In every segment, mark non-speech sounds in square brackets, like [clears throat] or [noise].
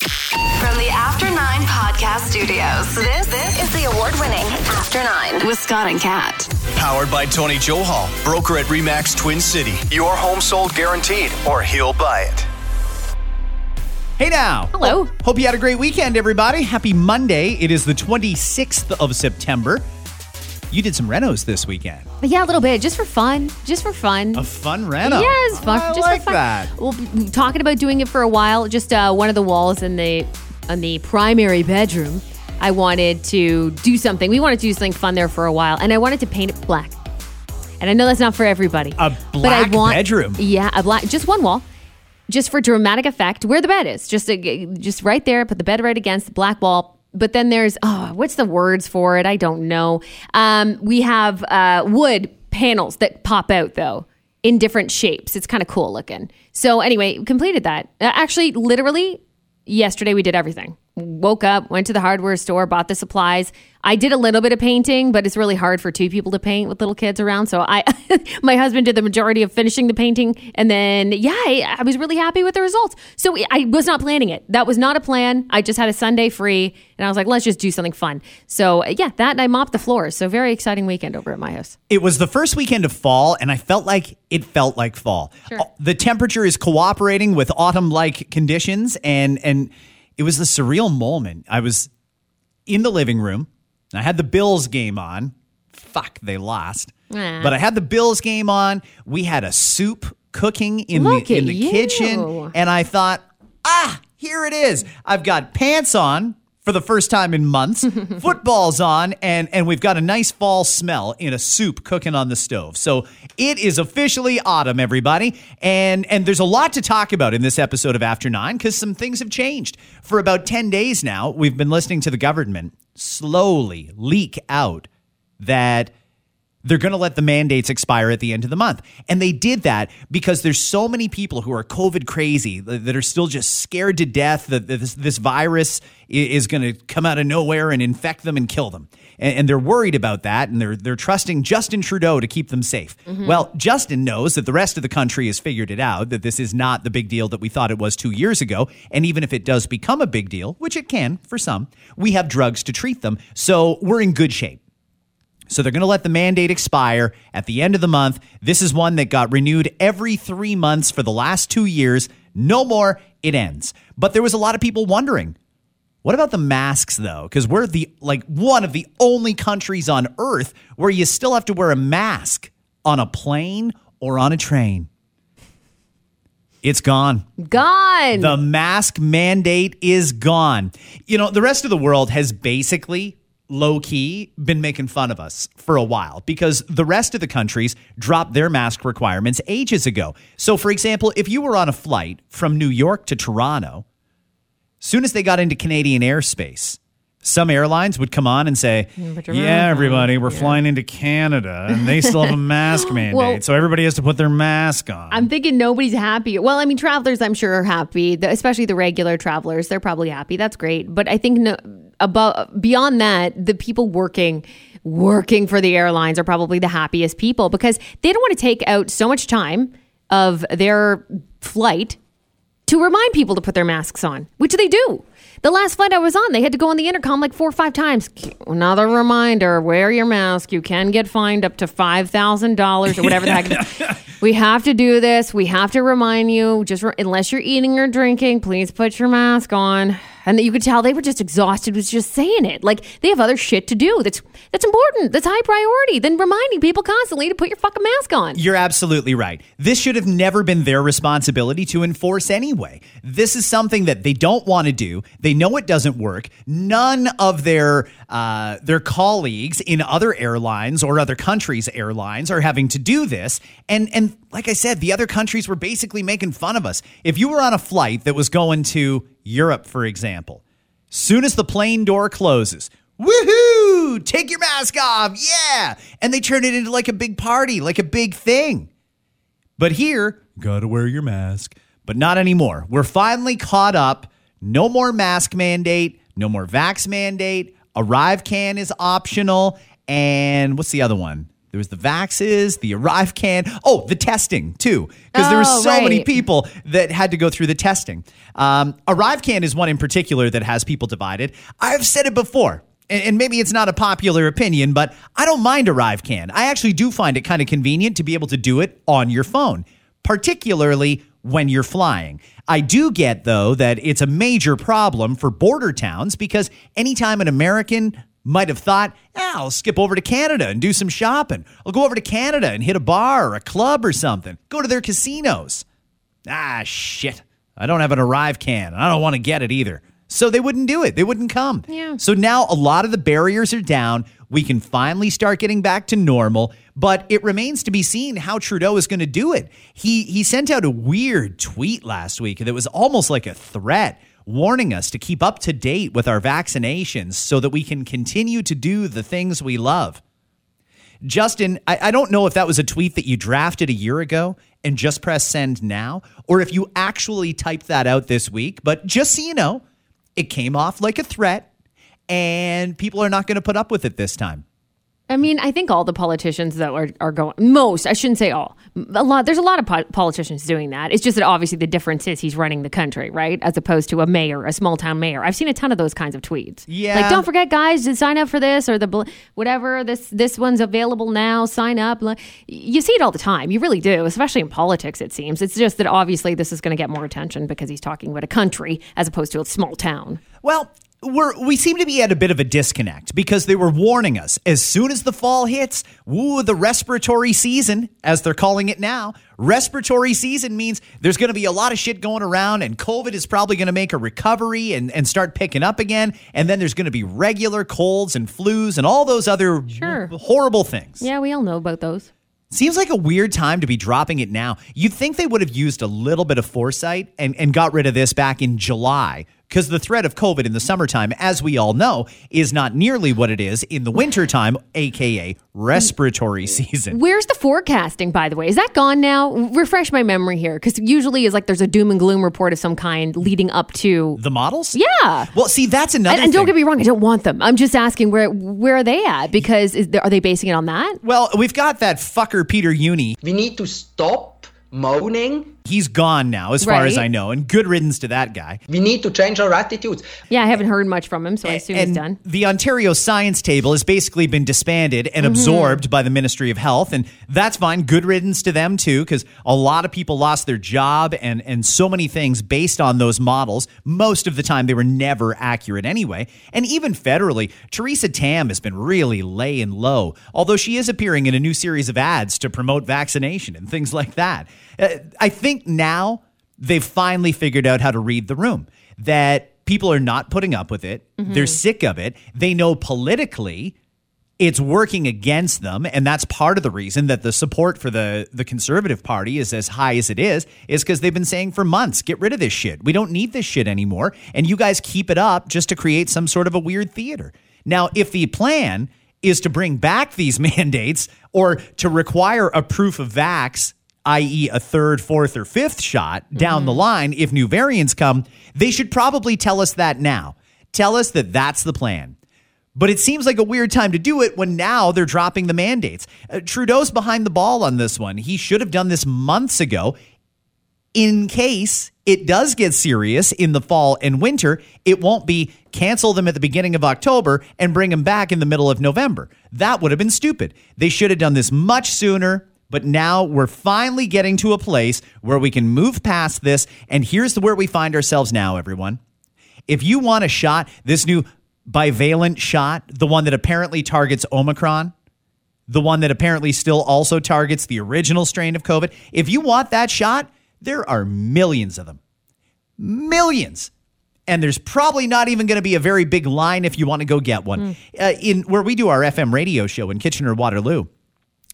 From the After Nine Podcast Studios, this, this is the award winning After Nine with Scott and Kat. Powered by Tony Johal, broker at REMAX Twin City. Your home sold guaranteed, or he'll buy it. Hey now. Hello. Hope you had a great weekend, everybody. Happy Monday. It is the 26th of September. You did some renos this weekend. Yeah, a little bit, just for fun. Just for fun. A fun reno. Yeah, it's fun. I just like for fun. that. We'll talking about doing it for a while. Just uh, one of the walls in the in the primary bedroom. I wanted to do something. We wanted to do something fun there for a while, and I wanted to paint it black. And I know that's not for everybody. A but I black want, bedroom? Yeah, a black, just one wall, just for dramatic effect. Where the bed is, just a, just right there. Put the bed right against the black wall. But then there's oh, what's the words for it? I don't know. Um, we have uh, wood panels that pop out though in different shapes. It's kind of cool looking. So anyway, completed that. Uh, actually, literally yesterday we did everything. Woke up, went to the hardware store, bought the supplies. I did a little bit of painting, but it's really hard for two people to paint with little kids around. So I, [laughs] my husband did the majority of finishing the painting, and then yeah, I, I was really happy with the results. So I was not planning it. That was not a plan. I just had a Sunday free, and I was like, let's just do something fun. So yeah, that and I mopped the floors. So very exciting weekend over at my house. It was the first weekend of fall, and I felt like it felt like fall. Sure. The temperature is cooperating with autumn-like conditions, and and it was the surreal moment. I was in the living room. I had the Bills game on. Fuck, they lost. Ah. But I had the Bills game on. We had a soup cooking in Look the in the you. kitchen, and I thought, ah, here it is. I've got pants on for the first time in months. [laughs] Football's on, and and we've got a nice fall smell in a soup cooking on the stove. So it is officially autumn, everybody, and and there's a lot to talk about in this episode of After Nine because some things have changed. For about ten days now, we've been listening to the government slowly leak out that they're going to let the mandates expire at the end of the month. And they did that because there's so many people who are COVID crazy that are still just scared to death that this, this virus is going to come out of nowhere and infect them and kill them. And, and they're worried about that and they're they're trusting Justin Trudeau to keep them safe. Mm-hmm. Well, Justin knows that the rest of the country has figured it out that this is not the big deal that we thought it was 2 years ago, and even if it does become a big deal, which it can for some, we have drugs to treat them. So, we're in good shape. So they're going to let the mandate expire at the end of the month. This is one that got renewed every three months for the last two years. No more, it ends. But there was a lot of people wondering, what about the masks though? Because we're the like one of the only countries on earth where you still have to wear a mask on a plane or on a train. It's gone. Gone. The mask mandate is gone. You know, the rest of the world has basically low key been making fun of us for a while because the rest of the countries dropped their mask requirements ages ago. So, for example, if you were on a flight from New York to Toronto, soon as they got into Canadian airspace, some airlines would come on and say, Yeah, everybody, we're flying into Canada and they still have a [laughs] mask mandate. Well- so everybody has to put their mask on. I'm thinking nobody's happy. Well, I mean, travelers, I'm sure, are happy, the- especially the regular travelers. They're probably happy. That's great. But I think no, above beyond that, the people working working for the airlines are probably the happiest people because they don't want to take out so much time of their flight to remind people to put their masks on, which they do. The last flight I was on, they had to go on the intercom like four or five times. Another reminder: wear your mask. You can get fined up to five thousand dollars or whatever the heck. [laughs] we have to do this. We have to remind you. Just re- unless you're eating or drinking, please put your mask on. And that you could tell they were just exhausted with just saying it. Like they have other shit to do. That's that's important. That's high priority. Than reminding people constantly to put your fucking mask on. You're absolutely right. This should have never been their responsibility to enforce anyway. This is something that they don't want to do. They know it doesn't work. None of their uh, their colleagues in other airlines or other countries' airlines are having to do this. And And like I said, the other countries were basically making fun of us. If you were on a flight that was going to Europe, for example, soon as the plane door closes, woohoo, take your mask off, yeah. And they turn it into like a big party, like a big thing. But here, gotta wear your mask. But not anymore. We're finally caught up. No more mask mandate, no more vax mandate. ArriveCAN is optional. And what's the other one? There was the vaxes, the ArriveCAN. Oh, the testing too, because there were Oh, so many people that had to go through the testing. Um, ArriveCAN is one in particular that has people divided. I've said it before. And and maybe it's not a popular opinion, but I don't mind ArriveCAN. I actually do find it kind of convenient to be able to do it on your phone, particularly when you're flying. I do get, though, that it's a major problem for border towns because anytime an American might have thought, "Ah, I'll skip over to Canada and do some shopping. I'll go over to Canada and hit a bar or a club or something, go to their casinos. Ah, shit. I don't have an ArriveCAN. and I don't want to get it either. So they wouldn't do it. They wouldn't come. Yeah. So now a lot of the barriers are down. We can finally start getting back to normal, but it remains to be seen how Trudeau is going to do it. He he sent out a weird tweet last week that was almost like a threat warning us to keep up to date with our vaccinations so that we can continue to do the things we love. Justin, I, I don't know if that was a tweet that you drafted a year ago and just press send now, or if you actually typed that out this week. But just so you know, it came off like a threat, and people are not going to put up with it this time. I mean, I think all the politicians that are, are going, most, I shouldn't say all, a lot, there's a lot of po- politicians doing that. It's just that obviously the difference is he's running the country, right? As opposed to a mayor, a small town mayor. I've seen a ton of those kinds of tweets. Yeah. Like, don't forget, guys, to sign up for this or the bl- whatever, this, this one's available now, sign up. You see it all the time. You really do, especially in politics, it seems. It's just that obviously this is going to get more attention because he's talking about a country as opposed to a small town. Well, we're, we seem to be at a bit of a disconnect because they were warning us as soon as the fall hits, woo, the respiratory season, as they're calling it now. Respiratory season means there's going to be a lot of shit going around, and COVID is probably going to make a recovery and, and start picking up again. And then there's going to be regular colds and flus and all those other Sure. horrible things. Yeah, we all know about those. Seems like a weird time to be dropping it now. You'd think they would have used a little bit of foresight and, and got rid of this back in July. Because the threat of COVID in the summertime, as we all know, is not nearly what it is in the wintertime, aka respiratory mm. season. Where's the forecasting, by the way? Is that gone now? Refresh my memory here, because usually is like there's a doom and gloom report of some kind leading up to. The models? Yeah. Well, see, that's another And, and don't thing. get me wrong, I don't want them. I'm just asking where where are they at? Because is there, are they basing it on that? well, we've got that fucker Peter Jüni. We need to stop moaning. He's gone now, as far as I know, and good riddance to that guy. We need to change our attitudes. Yeah, I haven't heard much from him, so I assume and he's done. the Ontario Science Table has basically been disbanded Mm-hmm. and absorbed by the Ministry of Health, and that's fine. Good riddance to them too, because a lot of people lost their job and and so many things based on those models. Most of the time, they were never accurate anyway. And even federally, Theresa Tam has been really laying low, although she is appearing in a new series of ads to promote vaccination and things like that. Uh, I think now they've finally figured out how to read the room. That people are not putting up with it. They're sick of it. They know politically it's working against them and that's part of the reason that the support for the the conservative party is as high as it is is because they've been saying for months get rid of this shit we don't need this shit anymore and you guys keep it up just to create some sort of a weird theater now if the plan is to bring back these [laughs] mandates or to require a proof of vax i.e., a third, fourth, or fifth shot down the line if new variants come, they should probably tell us that now. Tell us that that's the plan. But it seems like a weird time to do it when now they're dropping the mandates. Uh, Trudeau's behind the ball on this one. He should have done this months ago. In case it does get serious in the fall and winter, it won't be cancel them at the beginning of October and bring them back in the middle of November. That would have been stupid. They should have done this much sooner. But now we're finally getting to a place where we can move past this. And here's where we find ourselves now, everyone. If you want a shot, this new bivalent shot, the one that apparently targets Omicron, the one that apparently still also targets the original strain of COVID, if you want that shot, there are millions of them. Millions. And there's probably not even going to be a very big line if you want to go get one. Uh, in where we do our FM radio show in Kitchener Waterloo,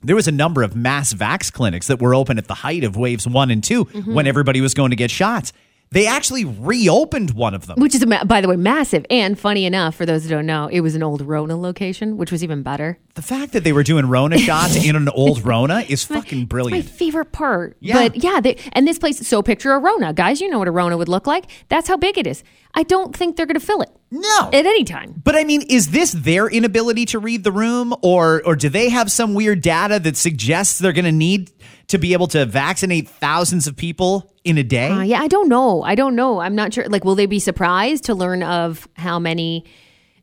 there was a number of mass vax clinics that were open at the height of waves one and 2 mm-hmm. when everybody was going to get shots. They actually reopened one of them. Which is, a by the way, massive. And funny enough, for those who don't know, it was an old Rona location, which was even better. The fact that they were doing Rona shots in an old Rona is fucking brilliant. My favorite part. Yeah. But yeah, they, and this place, so picture a Rona. Guys, you know what a Rona would look like. That's how big it is. I don't think they're going to fill it No. at any time. But I mean, is this their inability to read the room, or or do they have some weird data that suggests they're going to need to be able to vaccinate thousands of people in a day? Uh, yeah, I don't know. I don't know. I'm not sure. Like, will they be surprised to learn of how many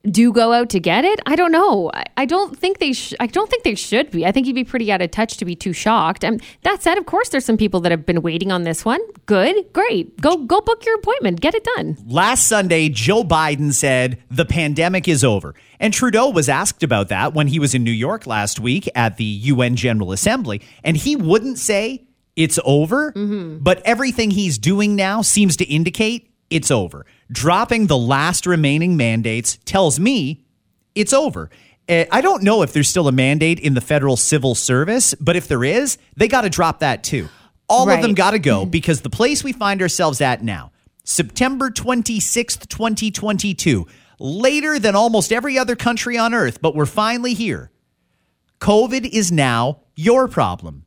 do go out to get it? I don't know. I, I don't think they. Sh- I don't think they should be. I think you'd be pretty out of touch to be too shocked. And that said, of course, there's some people that have been waiting on this one. Good, great. Go, go book your appointment. Get it done. Last Sunday, Joe Biden said the pandemic is over. And Trudeau was asked about that when he was in New York last week at the UN General Assembly. And he wouldn't say it's over, but everything he's doing now seems to indicate it's over. Dropping the last remaining mandates tells me it's over. Uh, I don't know if there's still a mandate in the federal civil service, but if there is, they got to drop that too. All of them got to go because the place we find ourselves at now, September 26th, 2022, later than almost every other country on earth, but we're finally here. COVID is now your problem.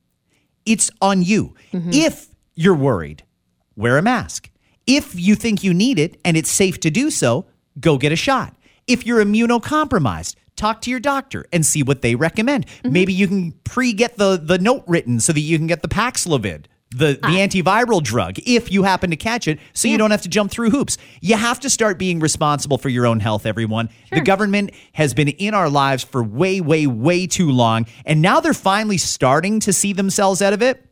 It's on you. Mm-hmm. If you're worried, wear a mask. If you think you need it and it's safe to do so, go get a shot. If you're immunocompromised, talk to your doctor and see what they recommend. Mm-hmm. Maybe you can pre-get the the note written so that you can get the Paxlovid, the the antiviral drug if you happen to catch it so you don't have to jump through hoops. You have to start being responsible for your own health everyone. The government has been in our lives for way way way too long and now they're finally starting to see themselves out of it.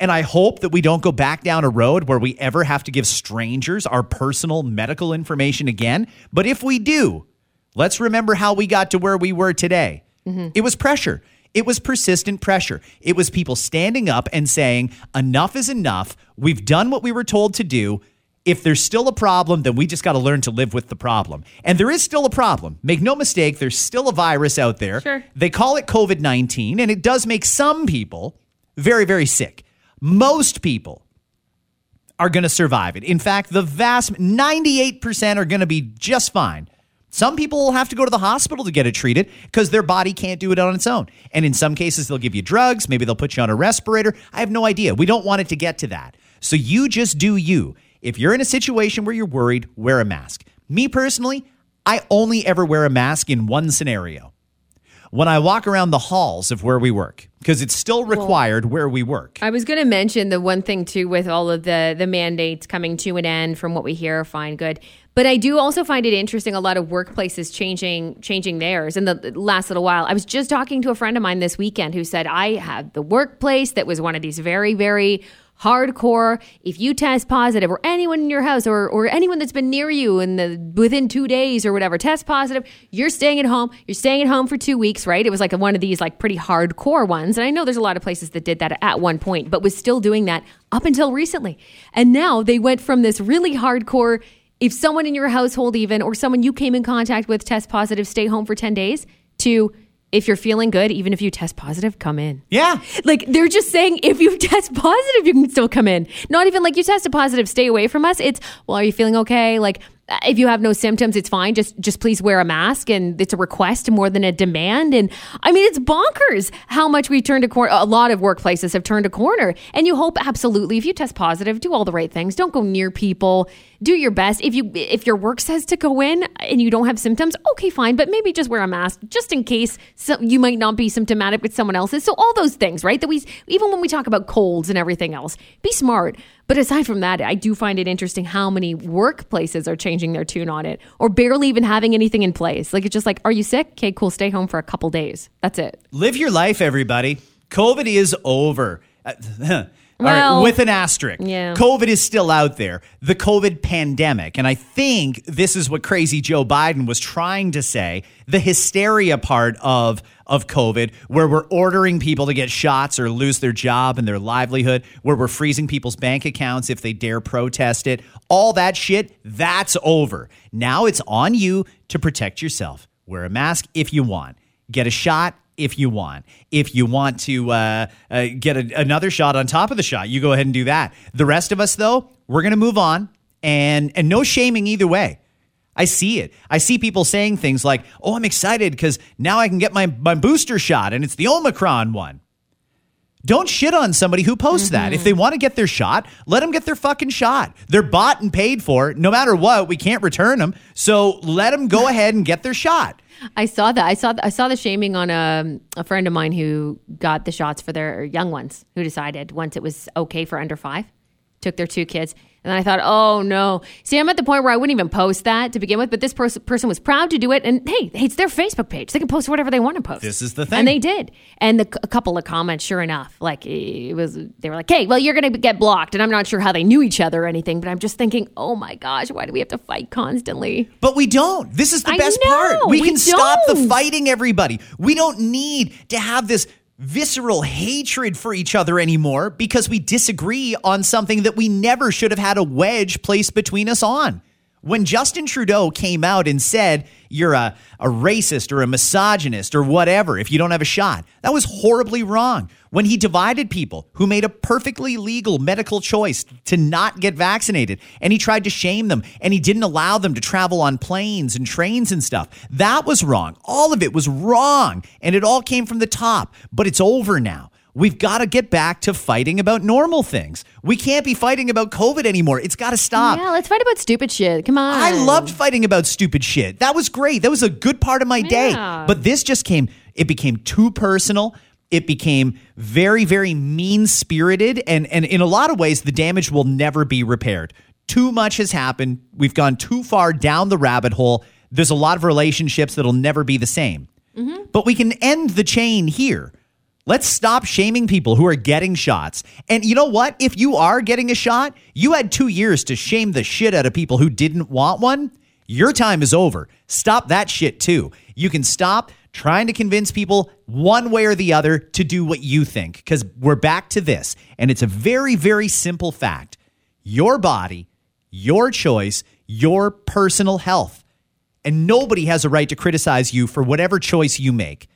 And I hope that we don't go back down a road where we ever have to give strangers our personal medical information again. But if we do, let's remember how we got to where we were today. Mm-hmm. It was pressure. It was persistent pressure. It was people standing up and saying, enough is enough. We've done what we were told to do. If there's still a problem, then we just got to learn to live with the problem. And there is still a problem. Make no mistake, there's still a virus out there. Sure. They call it COVID 19, and it does make some people very, very sick. Most people are going to survive it. In fact, the vast 98% are going to be just fine. Some people will have to go to the hospital to get it treated because their body can't do it on its own. And in some cases, they'll give you drugs. Maybe they'll put you on a respirator. I have no idea. We don't want it to get to that. So you just do you. If you're in a situation where you're worried, wear a mask. Me personally, I only ever wear a mask in one scenario when I walk around the halls of where we work because it's still required where we work. I was going to mention the one thing too with all of the the mandates coming to an end from what we hear fine good but I do also find it interesting a lot of workplaces changing changing theirs. In the last little while. I was just talking to a friend of mine this weekend who said I had the workplace that was one of these very very hardcore if you test positive or anyone in your house or, or anyone that's been near you in the within two days or whatever test positive you're staying at home you're staying at home for two weeks right? It was like one of these like pretty hardcore ones. And i know there's a lot of places that did that at one point but was still doing that up until recently. And now they went from this really hardcore if someone in your household even or someone you came in contact with test positive stay home for 10 days to if you're feeling good even if you test positive come in Yeah. like they're just saying if you [laughs] test positive, you can still come in. Not even like you tested positive, stay away from us. It's well, are you feeling okay? Like Uh, if you have no symptoms, it's fine. Just just please wear a mask, and it's a request more than a demand. And I mean, it's bonkers how much we turned a corner. A lot of workplaces have turned a corner, and you hope absolutely if you test positive, do all the right things. Don't go near people. Do your best. If you if your work says to go in and you don't have symptoms, okay, fine. But maybe just wear a mask just in case you might not be symptomatic, but someone else is. So all those things, right? That we even when we talk about colds and everything else, be smart. But aside from that, I do find it interesting how many workplaces are changing their tune on it or barely even having anything in place. Like it's just like, are you sick? Okay, cool. Stay home for a couple days. That's it. Live your life, everybody. COVID is over. Uh, [laughs] All right, with an asterisk. yeah. COVID is still out there. The COVID pandemic. And I think this is what crazy Joe Biden was trying to say. The hysteria part of, of COVID, where we're ordering people to get shots or lose their job and their livelihood, where we're freezing people's bank accounts if they dare protest it. All that shit, that's over. Now it's on you to protect yourself. Wear a mask if you want. Get a shot if you want. If you want to uh, uh, get a, another shot on top of the shot, you go ahead and do that. The rest of us, though, we're going to move on, and and no shaming either way. I see it. I see people saying things like, "Oh, I'm excited because now I can get my my booster shot, and it's the Omicron one." Don't shit on somebody who posts that. If they mm-hmm. want to get their shot, let them get their fucking shot. They're bought and paid for. No matter what, we can't return them. So let them go ahead and get their shot. I saw that. I saw. I saw the shaming on a a friend of mine who got the shots for their young ones. Who decided once it was okay for under five, took their two kids, and then I thought, oh no. See, I'm at the point where I wouldn't even post that to begin with, but this pers- person was proud to do it, and hey, it's their Facebook page. They can post whatever they want to post. This is the thing. and they did. And the, a couple of comments, sure enough, like it was, they were like, hey, well, you're going to get blocked, and I'm not sure how they knew each other or anything, but I'm just thinking, oh my gosh, why do we have to fight constantly? But we don't. This is the I best know, part. We, we can stop the fighting, everybody. We don't need to have this visceral hatred for each other anymore because we disagree on something that we never should have had a wedge placed between us on. When Justin Trudeau came out and said, you're a, a racist or a misogynist or whatever if you don't have a shot, that was horribly wrong. When he divided people who made a perfectly legal medical choice to not get vaccinated and he tried to shame them and he didn't allow them to travel on planes and trains and stuff, that was wrong. All of it was wrong and it all came from the top, but it's over now. We've got to get back to fighting about normal things. We can't be fighting about COVID anymore. It's got to stop. Yeah, let's fight about stupid shit. Come on. I loved fighting about stupid shit. That was great. That was a good part of my day. Yeah. But this just came, it became too personal. It became very, very mean spirited. And, and in a lot of ways, the damage will never be repaired. Too much has happened. We've gone too far down the rabbit hole. There's a lot of relationships that'll never be the same. Mm-hmm. But we can end the chain here. Let's stop shaming people who are getting shots. And you know what? If you are getting a shot, you had two years to shame the shit out of people who didn't want one. Your time is over. Stop that shit too. You can stop trying to convince people one way or the other to do what you think because we're back to this. And it's a very, very simple fact your body, your choice, your personal health. And nobody has a right to criticize you for whatever choice you make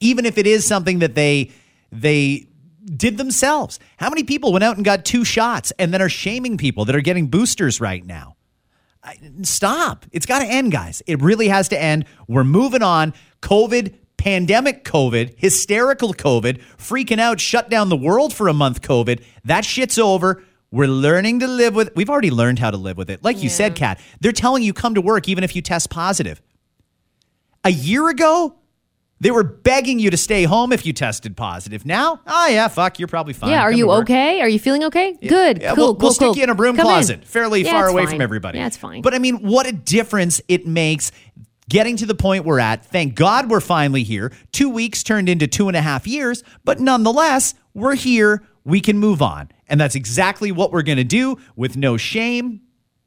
even if it is something that they they did themselves. How many people went out and got two shots and then are shaming people that are getting boosters right now? Stop. It's got to end, guys. It really has to end. We're moving on. COVID, pandemic COVID, hysterical COVID, freaking out, shut down the world for a month COVID. That shit's over. We're learning to live with We've already learned how to live with it. Like you said, Kat, they're telling you come to work even if you test positive. A year ago, they were begging you to stay home if you tested positive. Now, oh yeah, fuck, you're probably fine. Yeah, are Come you okay? Are you feeling okay? Good. Yeah, cool. we'll, cool. we'll stick cool. you in a broom Come closet, fairly Yeah, far away fine. from everybody. Yeah, it's fine. But I mean, what a difference it makes getting to the point we're at. Thank God we're finally here. Two weeks turned into two and a half years, but nonetheless, we're here. We can move on. And that's exactly what we're going to do with no shame.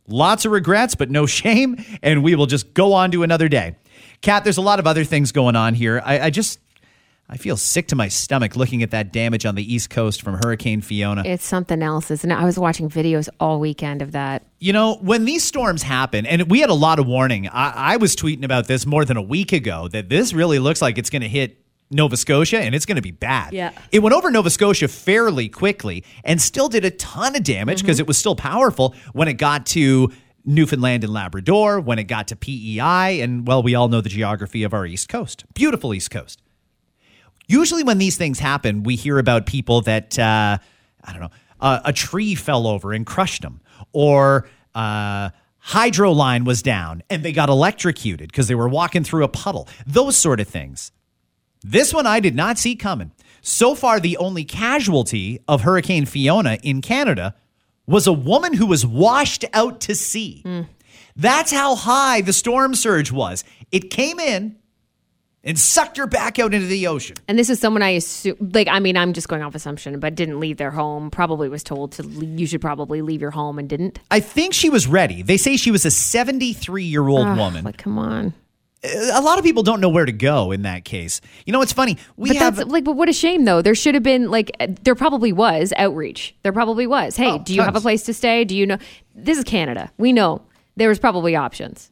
Lots of regrets, but no [laughs] shame. And we will just go on to another day. Kat, there's a lot of other things going on here. I, I just. I feel sick to my stomach looking at that damage on the East Coast from Hurricane Fiona. it's something else, isn't it? I was watching videos all weekend of that. You know, when these storms happen, and we had a lot of warning, I, I was tweeting about this more than a week ago that this really looks like it's going to hit Nova Scotia and it's going to be bad. Yeah. It went over Nova Scotia fairly quickly and still did a ton of damage mm-hmm. because it was still powerful when it got to Newfoundland and Labrador, when it got to PEI, and well, we all know the geography of our East Coast. Beautiful East Coast usually when these things happen, we hear about people that uh, I don't know, uh, a tree fell over and crushed them, or uh, hydro line was down and they got electrocuted because they were walking through a puddle. Those sort of things. This one I did not see coming. So far, the only casualty of Hurricane Fiona in Canada was a woman who was washed out to sea. That's how high the storm surge was. It came in and sucked her back out into the ocean. And this is someone I assume, like, I mean, I'm just going off assumption, but didn't leave their home. Probably was told to, you should probably leave your home and didn't. I think she was ready. They say she was a 73 year old woman. Like, come on. A lot of people don't know where to go in that case. You know, it's funny. We But have that's like, but what a shame though. There should have been like, there probably was outreach. There probably was. Hey, Oh, do you have a place to stay? Do you know? This is Canada. We know there was probably options.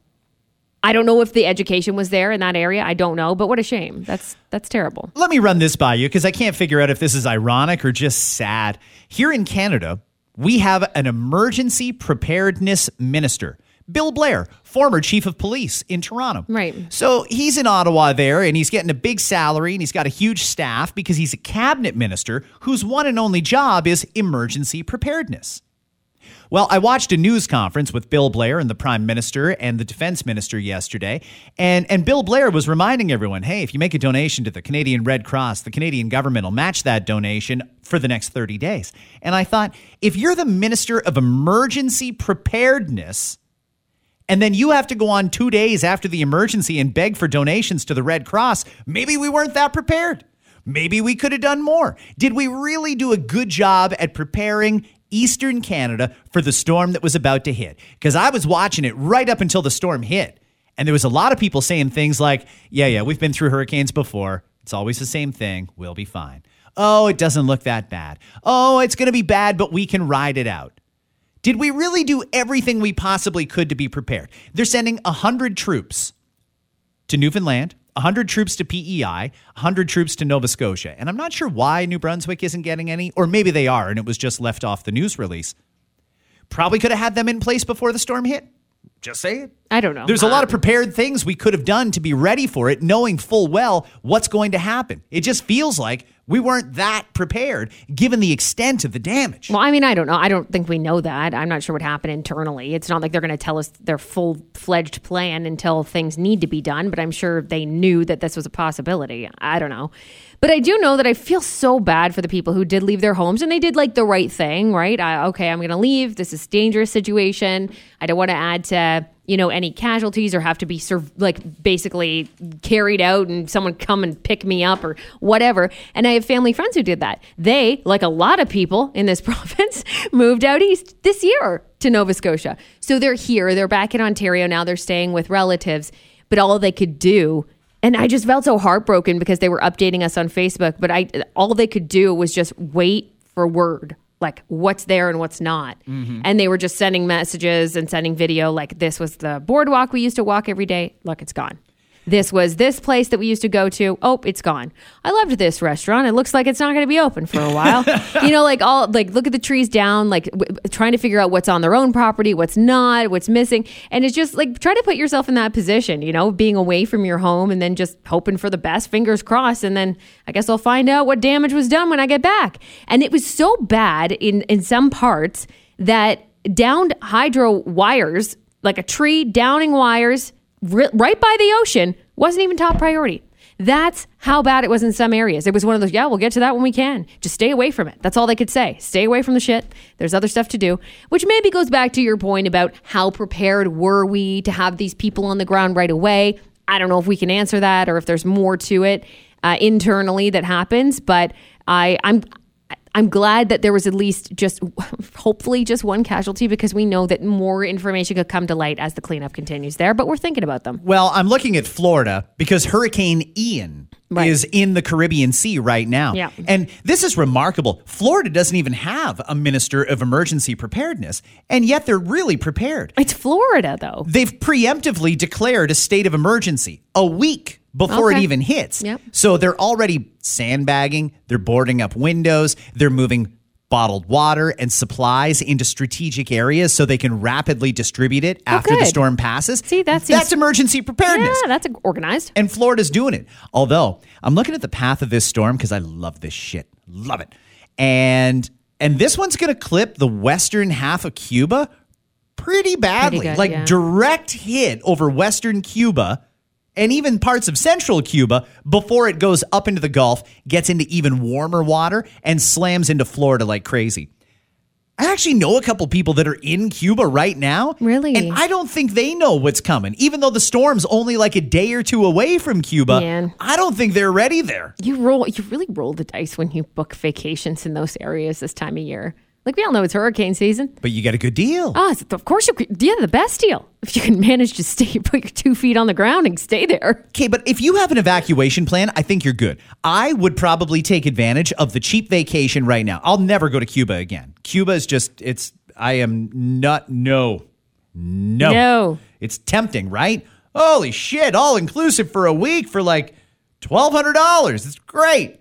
I don't know if the education was there in that area. I don't know, but what a shame. That's that's terrible. Let me run this by you because I can't figure out if this is ironic or just sad. Here in Canada, we have an emergency preparedness minister. Bill Blair, former chief of police in Toronto. Right. So he's in Ottawa there and he's getting a big salary and he's got a huge staff because he's a cabinet minister whose one and only job is emergency preparedness. Well, I watched a news conference with Bill Blair and the Prime Minister and the Defense Minister yesterday, and, and Bill Blair was reminding everyone hey, if you make a donation to the Canadian Red Cross, the Canadian government will match that donation for the next 30 days. And I thought, if you're the Minister of Emergency Preparedness, and then you have to go on two days after the emergency and beg for donations to the Red Cross, maybe we weren't that prepared. Maybe we could have done more. Did we really do a good job at preparing Eastern Canada for the storm that was about to hit? Because I was watching it right up until the storm hit. And there was a lot of people saying things like, yeah, yeah, we've been through hurricanes before. It's always the same thing. We'll be fine. Oh, it doesn't look that bad. Oh, it's going to be bad, but we can ride it out. Did we really do everything we possibly could to be prepared? They're sending 100 troops to Newfoundland, 100 troops to PEI, 100 troops to Nova Scotia. And I'm not sure why New Brunswick isn't getting any, or maybe they are and it was just left off the news release. Probably could have had them in place before the storm hit. Just say it. I don't know. There's a lot of prepared things we could have done to be ready for it, knowing full well what's going to happen. It just feels like we weren't that prepared given the extent of the damage. Well, I mean, I don't know. I don't think we know that. I'm not sure what happened internally. It's not like they're going to tell us their full fledged plan until things need to be done, but I'm sure they knew that this was a possibility. I don't know. But I do know that I feel so bad for the people who did leave their homes and they did like the right thing, right? I, okay, I'm going to leave. This is a dangerous situation. I don't want to add to you know any casualties or have to be like basically carried out and someone come and pick me up or whatever. And i have family friends who did that. They like a lot of people in this [laughs] province moved out east this year to nova scotia. So they're here they're back in ontario now they're staying with relatives. But all they could do and I just felt so heartbroken because they were updating us on Facebook, but I all they could do was just wait for word like what's there and what's not. Mm-hmm. And they were just sending messages and sending video like this was the boardwalk we used to walk every day. Look, it's gone. This was this place that we used to go to. Oh, it's gone. I loved this restaurant. It looks like it's not going to be open for a while. [laughs] you know, like all like look at the trees down, like w- trying to figure out what's on their own property, what's not, what's missing, and it's just like try to put yourself in that position. You know, being away from your home and then just hoping for the best, fingers crossed, and then I guess I'll find out what damage was done when I get back. And it was so bad in in some parts that downed hydro wires, like a tree downing wires ri- right by the ocean wasn't even top priority. That's how bad it was in some areas. It was one of those, yeah, we'll get to that when we can. Just stay away from it. That's all they could say. Stay away from the shit. There's other stuff to do, which maybe goes back to your point about how prepared were we to have these people on the ground right away. I don't know if we can answer that or if there's more to it uh, internally that happens, but I, I'm I'm glad that there was at least just hopefully just one casualty because we know that more information could come to light as the cleanup continues there, but we're thinking about them. Well, I'm looking at Florida because Hurricane Ian Right. is in the Caribbean Sea right now. Yeah. And this is remarkable. Florida doesn't even have a minister of emergency preparedness, and yet they're really prepared. It's Florida though. They've preemptively declared a state of emergency a week before it even hits. Yep. So they're already sandbagging, they're boarding up windows, they're moving bottled water and supplies into strategic areas so they can rapidly distribute it oh, after the Oh, storm passes. See, that that's seems- emergency preparedness. Yeah, that's organized. And Florida's doing it. Although I'm looking at the path of this storm because I love this shit. Love it. And and this one's gonna clip the western half of Cuba pretty badly. good, like yeah. direct hit over western Cuba and even parts of central Cuba before it goes up into the Gulf, gets into even warmer water, and slams into Florida like crazy. I actually know a couple people that are in Cuba right now. Really? And I don't think they know what's coming. Even though the storm's only like a day or two away from Cuba, Man. I don't think they're ready there. You roll you really roll the dice when you book vacations in those areas this time of year. Like we all know it's hurricane season. But you get a good deal. Oh, of course you could yeah, the best deal. If you can manage to stay [laughs] put your two feet on the ground and stay there. Okay, but if you have an evacuation plan, I think you're good. I would probably take advantage of the cheap vacation right now. I'll never go to Cuba again. Cuba is just, it's, I am not, no, no. No. It's tempting, right? Holy shit, all inclusive for a week for like $1,200. It's great.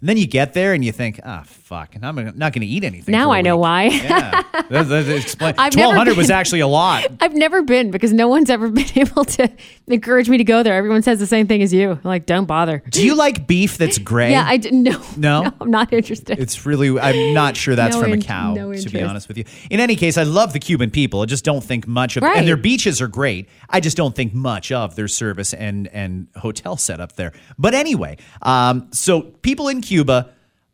And then you get there and you think, ah, fuck, and I'm not going to eat anything. Now I know week." why. Yeah. That- that- [laughs] I've 1200 was actually a lot. [laughs] I've never been because no one's ever [laughs] been able to encourage me to go there. Everyone says the same thing as you. Like, don't bother. Do you like beef that's gray? Yeah, I didn't know. No? I'm not interested. It's really, I'm not sure that's No from a cow, no to be honest with you. In any case, I love the Cuban people. I just don't think much of Right. And their beaches are great. I just don't think much of their service and, and hotel setup there. But anyway, um, so people in Cuba,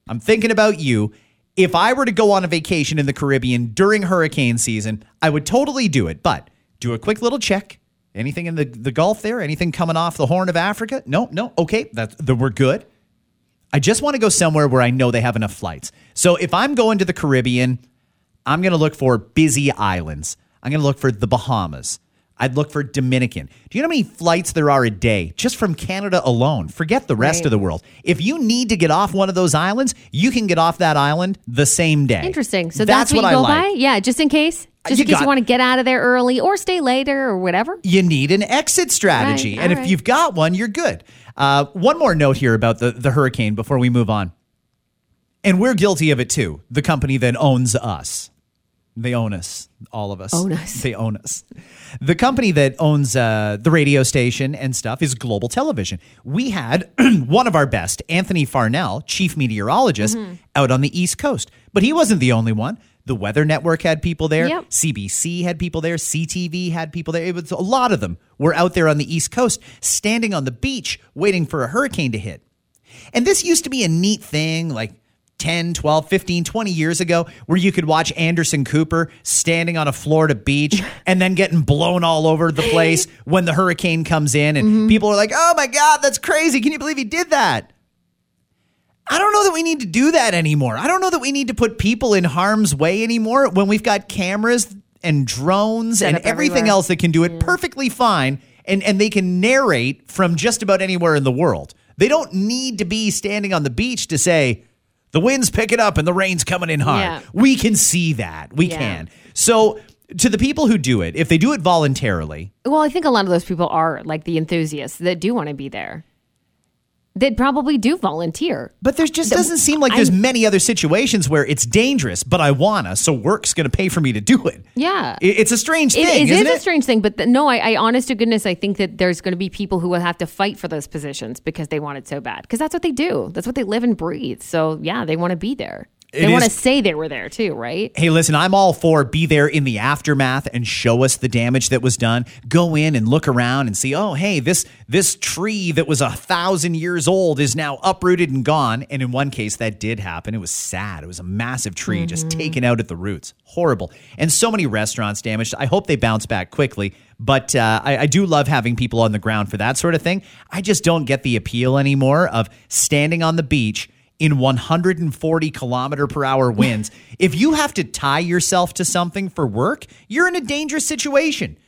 I'm thinking about you. If I were to go on a vacation in the Caribbean during hurricane season, I would totally do it. But do a quick little check. Anything in the, the Gulf there? Anything coming off the Horn of Africa? No, no. Okay, that's the, we're good. I just want to go somewhere where I know they have enough flights. So if I'm going to the Caribbean, I'm going to look for busy islands. I'm going to look for the Bahamas. I'd look for Dominican. Do you know how many flights there are a day just from Canada alone? Forget the rest Right. of the world. If you need to get off one of those islands, you can get off that island the same day. Interesting. So that's, what, what you I go like. by? Yeah, just in case. Just You in case got- you want to get out of there early or stay later or whatever. you need an exit strategy. Right, and all if you've got one, you're good. Uh, one more note here about the, the hurricane before we move on. And we're guilty of it too. The company that owns us. They own us, all of us. Own us. They own us. The company that owns uh, the radio station and stuff is Global Television. We had [clears throat] one of our best, Anthony Farnell, chief meteorologist, Mm-hmm. out on the East Coast. But he wasn't the only one. The Weather Network had people there. Yep. CBC had people there. CTV had people there. It was a lot of them were out there on the East Coast, standing on the beach, waiting for a hurricane to hit. And this used to be a neat thing like 10, 12, 15, 20 years ago where you could watch Anderson Cooper standing on a Florida beach [laughs] and then getting blown all over the place when the hurricane comes in. And mm-hmm. people are like, oh my God, that's crazy. Can you believe he did that? I don't know that we need to do that anymore. I don't know that we need to put people in harm's way anymore when we've got cameras and drones Set and everything everywhere. else that can do it perfectly fine and, and they can narrate from just about anywhere in the world. They don't need to be standing on the beach to say, the wind's picking up and the rain's coming in hard. Yeah. We can see that. We Yeah. can. So, to the people who do it, if they do it voluntarily, Well, I think a lot of those people are like the enthusiasts that do want to be there. They'd probably do volunteer. But there just doesn't seem like there's I'm- many other situations where it's dangerous, but I wanna, so work's gonna pay for me to do it. Yeah. I- It's a strange It, thing, it isn't is it? a strange thing, but th- no, I, I, honest to goodness, I think that there's to be people who will have to fight for those positions because they want it so bad. Because that's what they do. That's what they live and breathe. So yeah, they want to be there. They want to say they were there too, right? Hey, listen, I'm all for be there in the aftermath and show us the damage that was done. Go in and look around and see, oh, hey, this this tree that was a thousand years old is now uprooted and gone. And in one case, that did happen. It was sad. It was a massive tree just taken out at the roots. Horrible. And so many restaurants damaged. I hope they bounce back quickly. But uh, I, I do love having people on the ground for that sort of thing. I just don't get the appeal anymore of standing on the beach in 140 kilometer per hour winds. if you have to tie yourself to something for work, you're in a dangerous situation.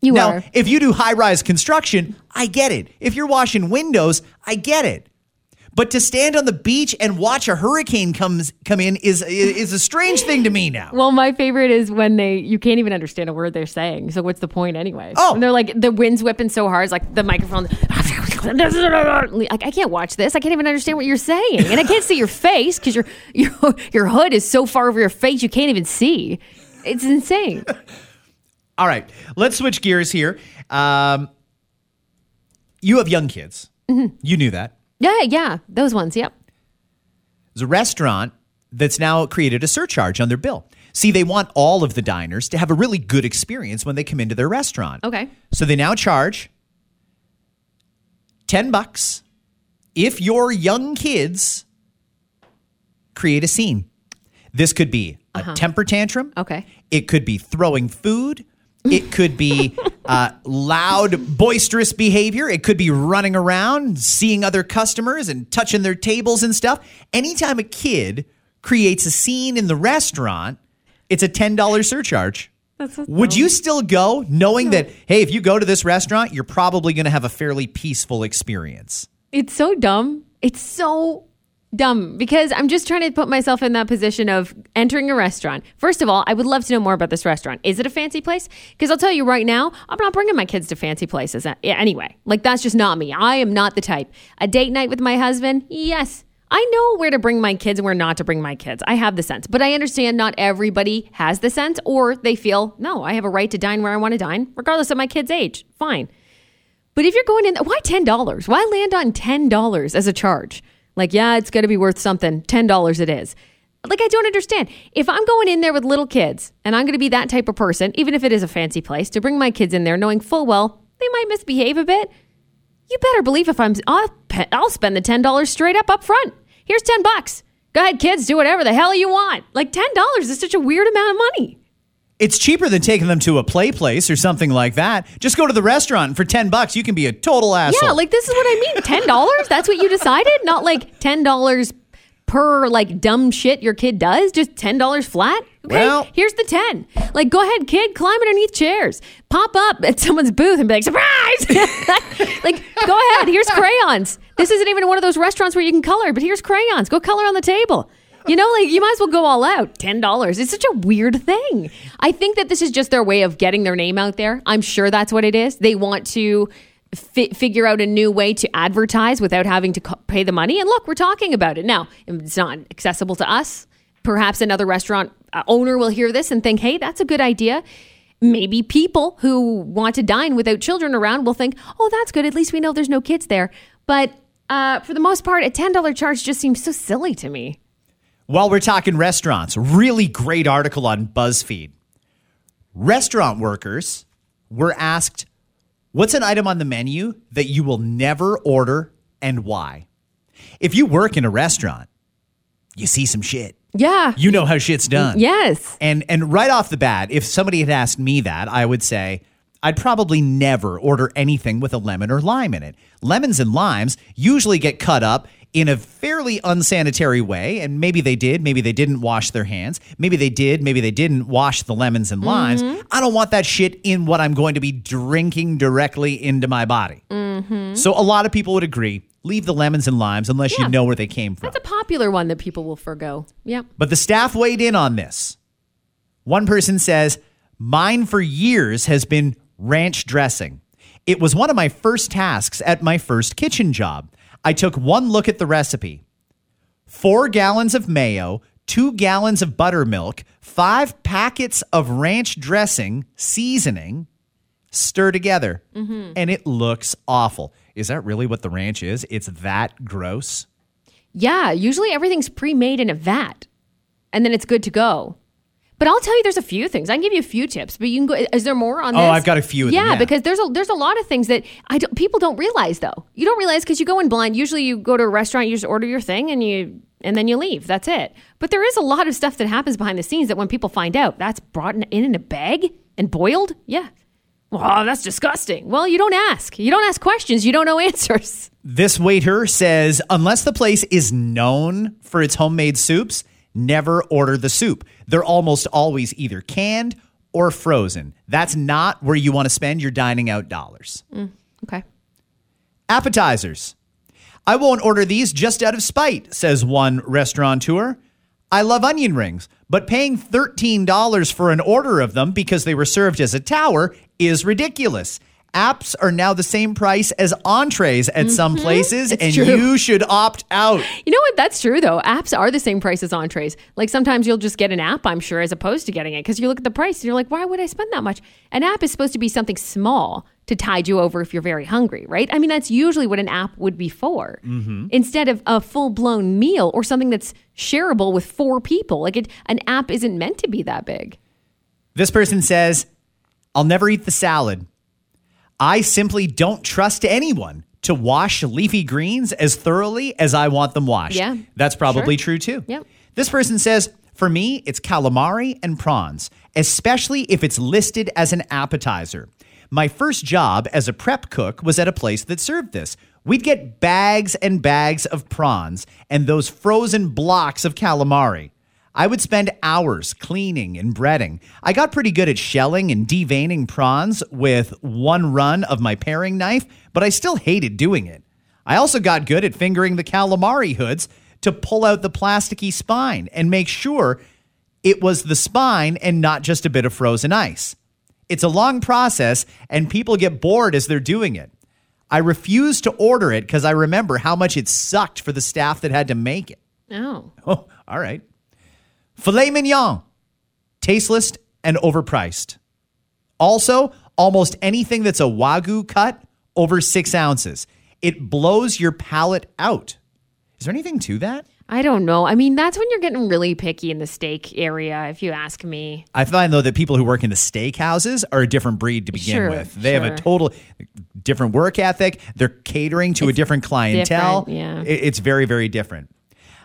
You now, are. if you do high rise construction, I get it. If you're washing windows, I get it. But to stand on the beach and watch a hurricane comes come in is is a strange thing to me now. Well, my favorite is when they you can't even understand a word they're saying. So what's the point anyway? Oh. and they're like the wind's whipping so hard, it's like the microphone. Like I can't watch this. I can't even understand what you're saying, and I can't see your face because your your your hood is so far over your face you can't even see. It's insane. [laughs] All right, let's switch gears here. Um, you have young kids. You knew that. Yeah, yeah, those ones. Yep. There's a restaurant that's now created a surcharge on their bill. See, they want all of the diners to have a really good experience when they come into their restaurant. Okay. So they now charge 10 bucks if your young kids create a scene. This could be a temper tantrum. Okay. It could be throwing food. It could be [laughs] uh, loud, boisterous behavior. It could be running around, seeing other customers and touching their tables and stuff. Anytime a kid creates a scene in the restaurant, it's a $10 surcharge. Would you still go knowing that, hey, if you go to this restaurant, you're probably going to have a fairly peaceful experience? It's so dumb. It's so dumb because I'm just trying to put myself in that position of entering a restaurant. First of all, I would love to know more about this restaurant. Is it a fancy place? Because I'll tell you right now, I'm not bringing my kids to fancy places anyway. Like, that's just not me. I am not the type. A date night with my husband? Yes. I know where to bring my kids and where not to bring my kids. I have the sense. But I understand not everybody has the sense or they feel, no, I have a right to dine where I want to dine, regardless of my kid's age. Fine. But if you're going in, why $10? Why land on $10 as a charge? Like, yeah, it's going to be worth something. $10 it is. Like, I don't understand. If I'm going in there with little kids and I'm going to be that type of person, even if it is a fancy place, to bring my kids in there knowing full well they might misbehave a bit, you better believe if I'm, I'll, I'll spend the $10 straight up up front. Here's 10 bucks. Go ahead, kids, do whatever the hell you want. Like $10 is such a weird amount of money. It's cheaper than taking them to a play place or something like that. Just go to the restaurant for 10 bucks. You can be a total asshole. Yeah, like this is what I mean. Ten dollars? That's what you decided? Not like ten dollars per like dumb shit your kid does. Just ten dollars flat. Okay, Well- here's the ten. Like, go ahead, kid, climb underneath chairs, pop up at someone's booth and be like, surprise! [laughs] like, go ahead. Here's crayons. This isn't even one of those restaurants where you can color, but here's crayons. Go color on the table. You know, like you might as well go all out. Ten dollars. It's such a weird thing. I think that this is just their way of getting their name out there. I'm sure that's what it is. They want to fi- figure out a new way to advertise without having to co- pay the money. And look, we're talking about it now. It's not accessible to us. Perhaps another restaurant uh, owner will hear this and think, "Hey, that's a good idea." Maybe people who want to dine without children around will think, "Oh, that's good. At least we know there's no kids there." But uh, for the most part, a ten dollar charge just seems so silly to me. While we're talking restaurants, really great article on BuzzFeed. Restaurant workers were asked, What's an item on the menu that you will never order and why? If you work in a restaurant, you see some shit. Yeah. You know how shit's done. yes. And and right off the bat, if somebody had asked me that, I would say I'd probably never order anything with a lemon or lime in it. Lemons and limes usually get cut up in a fairly unsanitary way, and maybe they did, maybe they didn't wash their hands, maybe they did, maybe they didn't wash the lemons and limes. Mm-hmm. I don't want that shit in what I'm going to be drinking directly into my body. Mm-hmm. So a lot of people would agree, leave the lemons and limes unless Yeah. you know where they came from. That's a popular one that people will forego. Yep. But the staff weighed in on this. One person says, Mine for years has been ranch dressing. It was one of my first tasks at my first kitchen job. I took one look at the recipe four gallons of mayo, two gallons of buttermilk, five packets of ranch dressing, seasoning, stir together. Mm-hmm. And it looks awful. Is that really what the ranch is? It's that gross? Yeah, usually everything's pre-made in a vat, and then it's good to go. But I'll tell you, there's a few things. I can give you a few tips, but you can go. Is there more on Oh, this? I've got a few of them, Yeah, yeah. because there's a there's a lot of things that I don't, people don't realize though. You don't realize because you go in blind. Usually, you go to a restaurant, you just order your thing, and you and then you leave. That's it. But there is a lot of stuff that happens behind the scenes that when people find out, that's brought in, in, in a bag and boiled. Yeah. Well, that's disgusting. Well, you don't ask. You don't ask questions. You don't know [laughs] answers. This waiter says unless the place is known for its homemade soups, never order the soup. They're almost always either canned or frozen. That's not where you want to spend your dining out dollars. Mm, okay. Appetizers. I won't order these just out of spite, says one restaurateur. I love onion rings, but paying $13 for an order of them because they were served as a tower is ridiculous. Apps are now the same price as entrees at some mm-hmm. places, and true. you should opt out. You know what? That's true, though. Apps are the same price as entrees. Like sometimes you'll just get an app, I'm sure, as opposed to getting it because you look at the price and you're like, why would I spend that much? An app is supposed to be something small to tide you over if you're very hungry, right? I mean, that's usually what an app would be for mm-hmm. instead of a full blown meal or something that's shareable with four people. Like it, an app isn't meant to be that big. This person says, I'll never eat the salad. I simply don't trust anyone to wash leafy greens as thoroughly as I want them washed. Yeah, That's probably sure. true too. Yep. This person says, for me, it's calamari and prawns, especially if it's listed as an appetizer. My first job as a prep cook was at a place that served this. We'd get bags and bags of prawns and those frozen blocks of calamari. I would spend hours cleaning and breading. I got pretty good at shelling and deveining prawns with one run of my paring knife, but I still hated doing it. I also got good at fingering the calamari hoods to pull out the plasticky spine and make sure it was the spine and not just a bit of frozen ice. It's a long process and people get bored as they're doing it. I refused to order it because I remember how much it sucked for the staff that had to make it. Oh. [laughs] Oh, all right. Filet mignon, tasteless and overpriced. Also, almost anything that's a wagyu cut over six ounces. It blows your palate out. Is there anything to that? I don't know. I mean, that's when you're getting really picky in the steak area, if you ask me. I find though that people who work in the steak houses are a different breed to begin Sure, with. They have a total different work ethic. They're catering to a different clientele. different, yeah. It's very, very different.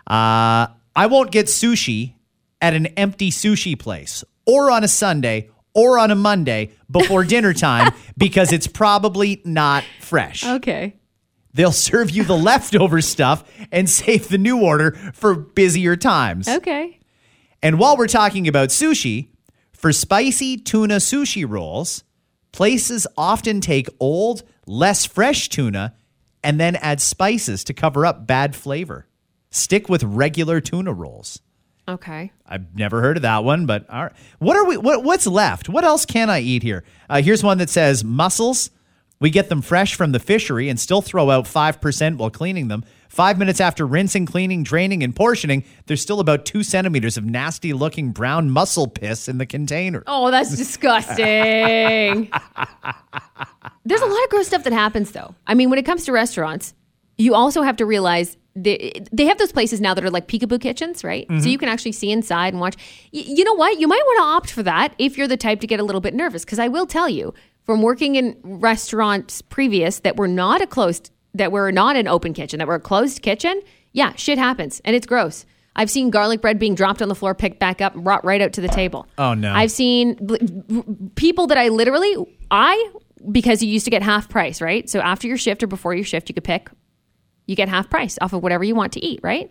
Uh, I won't get sushi at an empty sushi place or on a Sunday or on a Monday before [laughs] dinner time because it's probably not fresh. Okay. They'll serve you the leftover stuff and save the new order for busier times. Okay. And while we're talking about sushi, for spicy tuna sushi rolls, places often take old, less fresh tuna and then add spices to cover up bad flavor. Stick with regular tuna rolls. Okay. I've never heard of that one, but all right. what are we? What, what's left? What else can I eat here? Uh, here's one that says mussels. We get them fresh from the fishery and still throw out five percent while cleaning them. Five minutes after rinsing, cleaning, draining, and portioning, there's still about two centimeters of nasty-looking brown mussel piss in the container. Oh, that's [laughs] disgusting. There's a lot of gross stuff that happens, though. I mean, when it comes to restaurants, you also have to realize they, they have those places now that are like peekaboo kitchens, right? So mm-hmm. you can actually see inside and watch. Y- you know what? You might want to opt for that if you're the type to get a little bit nervous. Because I will tell you, from working in restaurants previous that were not a closed, that were not an open kitchen, that were a closed kitchen, yeah, shit happens and it's gross. I've seen garlic bread being dropped on the floor, picked back up, and brought right out to the table. Oh, no. I've seen bl- people that I literally I because you used to get half price, right? So after your shift or before your shift, you could pick. You get half price off of whatever you want to eat, right?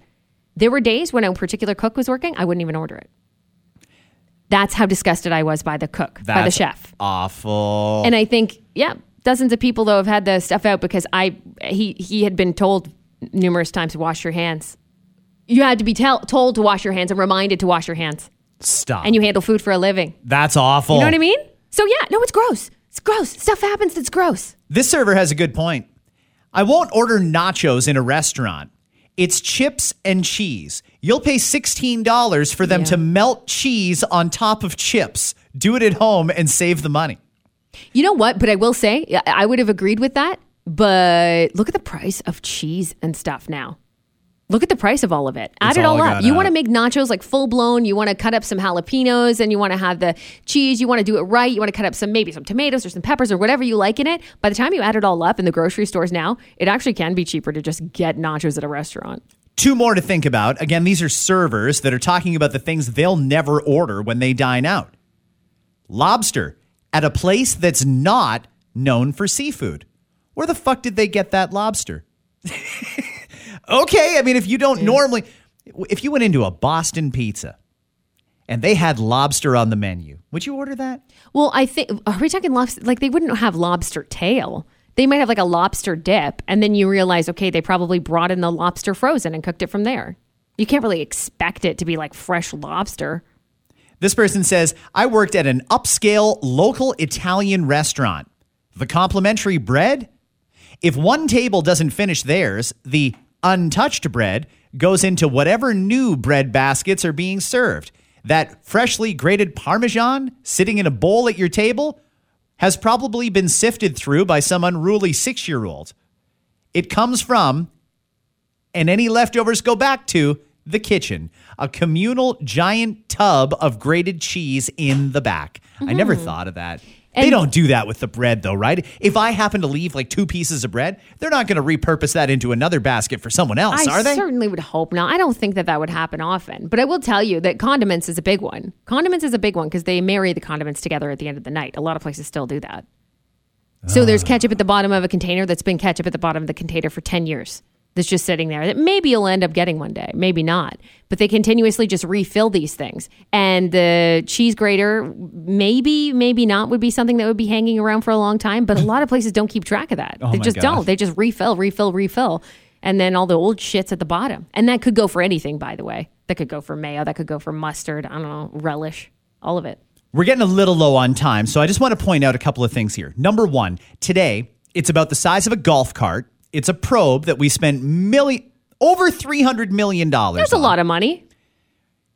There were days when a particular cook was working, I wouldn't even order it. That's how disgusted I was by the cook, by the chef. Awful. And I think, yeah, dozens of people though have had the stuff out because I he he had been told numerous times to wash your hands. You had to be tell, told to wash your hands and reminded to wash your hands. Stop. And you handle food for a living. That's awful. You know what I mean? So yeah, no, it's gross. It's gross. Stuff happens that's gross. This server has a good point. I won't order nachos in a restaurant. It's chips and cheese. You'll pay $16 for them Yeah. to melt cheese on top of chips. Do it at home and save the money. You know what? But I will say, I- I would have agreed with that. But look at the price of cheese and stuff now. Look at the price of all of it. Add It's it all, all up. You want to make nachos like full blown. You want to cut up some jalapenos and you want to have the cheese. You want to do it right. You want to cut up some maybe some tomatoes or some peppers or whatever you like in it. By the time you add it all up in the grocery stores now, it actually can be cheaper to just get nachos at a restaurant. Two more to think about. Again, these are servers that are talking about the things they'll never order when they dine out. Lobster at a place that's not known for seafood. Where the fuck did they get that lobster? [laughs] okay, I mean, if you don't normally, if you went into a Boston pizza and they had lobster on the menu, would you order that? Well, I think are we talking lobster? Like they wouldn't have lobster tail. They might have like a lobster dip, and then you realize, okay, they probably brought in the lobster frozen and cooked it from there. You can't really expect it to be like fresh lobster. This person says, I worked at an upscale local Italian restaurant. The complimentary bread? If one table doesn't finish theirs, the untouched bread goes into whatever new bread baskets are being served. That freshly grated Parmesan sitting in a bowl at your table has probably been sifted through by some unruly six year old. It comes from, and any leftovers go back to, the kitchen, a communal giant tub of grated cheese in the back. I never mm. thought of that. They Mm-hmm. Don't do that with the bread, though, right? If I happen to leave like two pieces of bread, they're not going to repurpose that into another basket for someone else, I are they? I certainly would hope not. I don't think that that would happen often, but I will tell you that condiments is a big one. Condiments is a big one because they marry the condiments together at the end of the night. A lot of places still do that. So Ah. there's ketchup at the bottom of a container that's been ketchup at the bottom of the container for 10 years. That's just sitting there that maybe you'll end up getting one day, maybe not. But they continuously just refill these things. And the cheese grater, maybe, maybe not, would be something that would be hanging around for a long time. But a lot of places don't keep track of that. Oh they just God. don't. They just refill, refill, refill. and then all the old shits at the bottom. And that could go for anything, by the way. That could go for mayo. That could go for mustard. I don't know, relish, all of it. We're getting a little low on time, so I just want to point out a couple of things here. Number one, today it's about the size of a golf cart. It's a probe that we spent million over three hundred million dollars. That's a lot of money.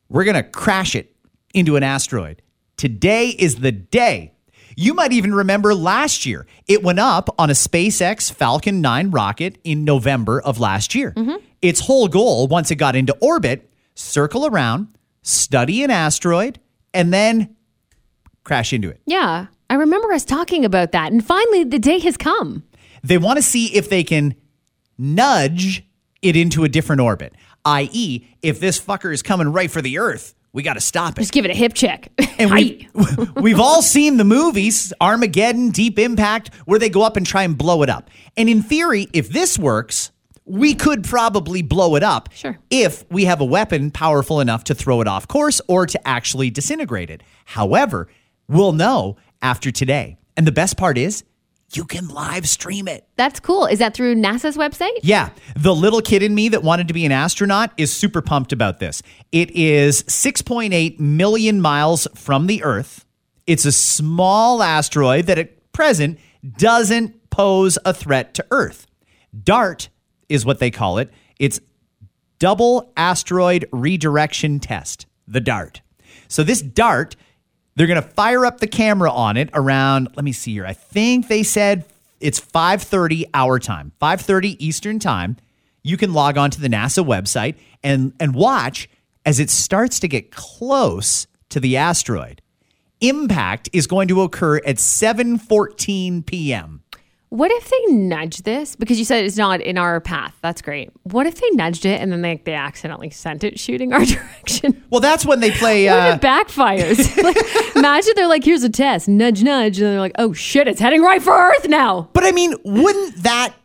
We're gonna crash it into an asteroid. Today is the day. You might even remember last year. It went up on a SpaceX Falcon 9 rocket in November of last year. Mm-hmm. Its whole goal, once it got into orbit, circle around, study an asteroid, and then crash into it. Yeah. I remember us talking about that. And finally, the day has come. They want to see if they can nudge it into a different orbit, i.e., if this fucker is coming right for the Earth, we got to stop it. Just give it a hip check. [laughs] And we, [laughs] [laughs] we've all seen the movies, Armageddon, Deep Impact, where they go up and try and blow it up. And in theory, if this works, we could probably blow it up Sure. if we have a weapon powerful enough to throw it off course or to actually disintegrate it. However, we'll know after today. And the best part is, you can live stream it. That's cool. Is that through NASA's website? Yeah, the little kid in me that wanted to be an astronaut is super pumped about this. It is 6.8 million miles from the Earth. It's a small asteroid that at present doesn't pose a threat to Earth. DART is what they call it. It's Double Asteroid Redirection Test, the DART. So this DART, they're going to fire up the camera on it around, let me see here. I think they said it's 5:30 our time, 5:30 Eastern time. You can log on to the NASA website and and watch as it starts to get close to the asteroid. Impact is going to occur at 7:14 p.m. What if they nudge this? Because you said it's not in our path. That's great. What if they nudged it and then they, they accidentally sent it shooting our [laughs] direction? Well, that's when they play What uh, if it backfires? [laughs] like, imagine they're like, here's a test, nudge, nudge. And they're like, oh shit, it's heading right for Earth now. But I mean, wouldn't that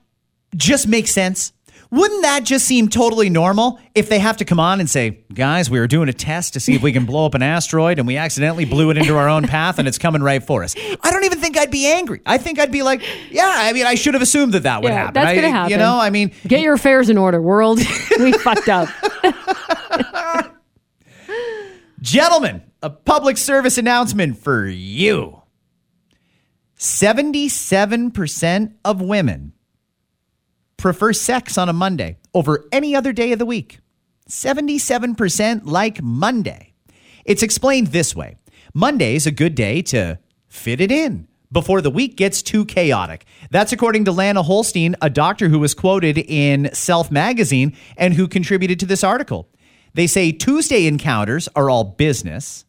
just make sense? Wouldn't that just seem totally normal if they have to come on and say, guys, we were doing a test to see if we can blow up an asteroid and we accidentally blew it into our own path and it's coming right for us? I don't even think I'd be angry. I think I'd be like, yeah, I mean, I should have assumed that that would Yeah, happen. that's gonna happen. You know, I mean, Get your affairs in order, world. we [laughs] fucked up. [laughs] Gentlemen, a public service announcement for you. 77% of women prefer sex on a Monday over any other day of the week. 77% like Monday. It's explained this way Monday's a good day to fit it in before the week gets too chaotic. That's according to Lana Holstein, a doctor who was quoted in Self magazine and who contributed to this article. They say Tuesday encounters are all business.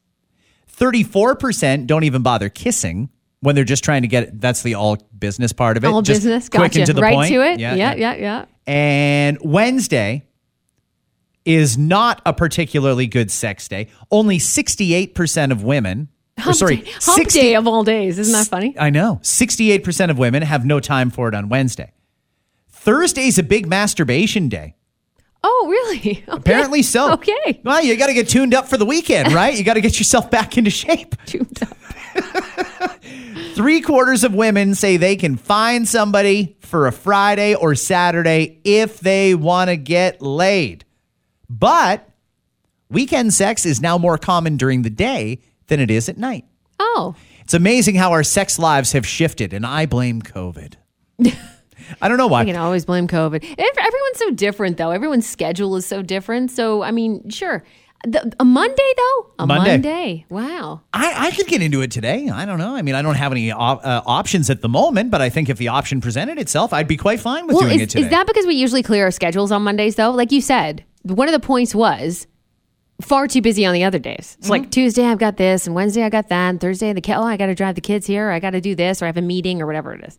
34% don't even bother kissing when they're just trying to get that's the all business part of it. All just business. quick Gotcha. and to the right point. to it. Yeah, yeah, yeah. And Wednesday is not a particularly good sex day. Only 68% of women, Hump sorry, day, hump 60 day of all days. Isn't that funny? I know. 68% of women have no time for it on Wednesday. Thursday's a big masturbation day. Oh, really? [laughs] Okay. Apparently so. Okay. Well, you got to get tuned up for the weekend, right? You got to get yourself back into shape. [laughs] Tuned up. Three quarters of women say they can find somebody for a Friday or Saturday if they want to get laid. But weekend sex is now more common during the day than it is at night. Oh, It's amazing how our sex lives have shifted, and I blame COVID. [laughs] I don't know why. I can always blame COVID. Everyone's so different, though. Everyone's schedule is so different. So, I mean, sure. The, a Monday, though? A Monday. Monday. Wow. I, I could get into it today. I don't know. I mean, I don't have any op- uh, options at the moment, but I think if the option presented itself, I'd be quite fine with Well, doing is, it today. is that because we usually clear our schedules on Mondays, though? Like you said, one of the points was far too busy on the other days. It's Mm-hmm. like Tuesday I've got this, and Wednesday I got that, and Thursday the kid, oh I got to drive the kids here, or I got to do this, or I have a meeting, or whatever it is.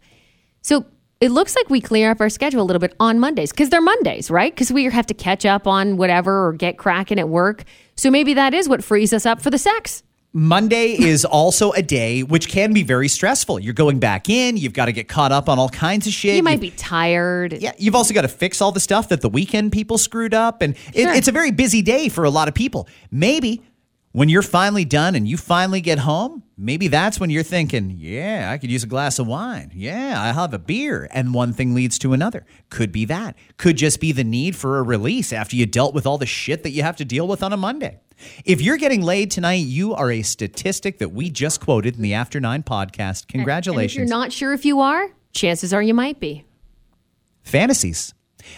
So it looks like we clear up our schedule a little bit on Mondays because they're Mondays, right? Because we have to catch up on whatever or get cracking at work. So maybe that is what frees us up for the sex. Monday is also a day which can be very stressful. You're going back in, you've got to get caught up on all kinds of shit. You might You've- be tired. Yeah, you've also got to fix all the stuff that the weekend people screwed up. And it, Sure. it's a very busy day for a lot of people. Maybe when you're finally done and you finally get home, maybe that's when you're thinking, yeah, I could use a glass of wine. Yeah, I'll have a beer. And one thing leads to another. Could be that. Could just be the need for a release after you dealt with all the shit that you have to deal with on a Monday. If you're getting laid tonight, you are a statistic that we just quoted in the After Nine podcast. Congratulations. And if you're not sure if you are, chances are you might be. fantasies.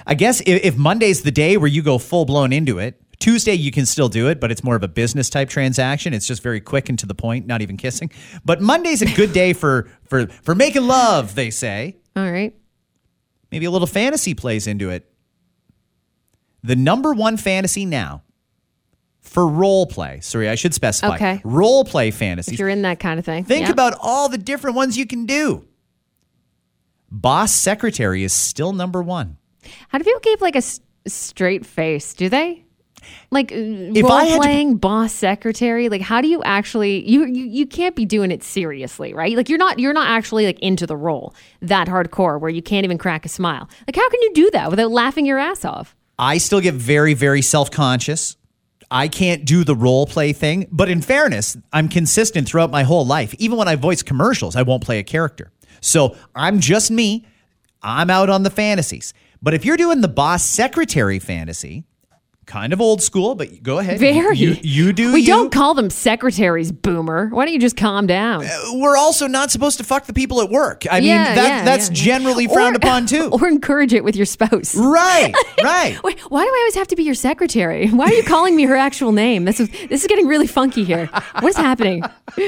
I guess if Monday's the day where you go full blown into it, Tuesday you can still do it, but it's more of a business type transaction. It's just very quick and to the point, not even kissing. But Monday's a good day for for for making love, they say. All right. Maybe a little fantasy plays into it. The number one fantasy now for role play. Sorry, I should specify. Okay. Role play fantasies. If you're in that kind of thing. Think about all the different ones you can do. Boss secretary is still number one. How do people keep like a s- straight face? Do they? Like uh, If role I had to- playing boss secretary, like how do you actually you, you you can't be doing it seriously, right? Like you're not you're not actually like into the role that hardcore where you can't even crack a smile. Like how can you do that without laughing your ass off? I still get very, very self conscious. I can't do the role play thing. But in fairness, I'm consistent throughout my whole life. Even when I voice commercials, I won't play a character. So I'm just me. I'm out on the fantasies. But if you're doing the boss secretary fantasy, kind of old school, but go ahead. Very. You, you do. We you. don't call them secretaries, boomer. Why don't you just calm down? Uh, we're also not supposed to fuck the people at work. I mean, that, yeah, that's yeah. generally frowned Or- upon [laughs] too. Or encourage it with your spouse. right, [laughs] right. Wait, why do I always have to be your secretary? Why are you calling me her actual name? This is this is getting really funky here. What is happening? [laughs]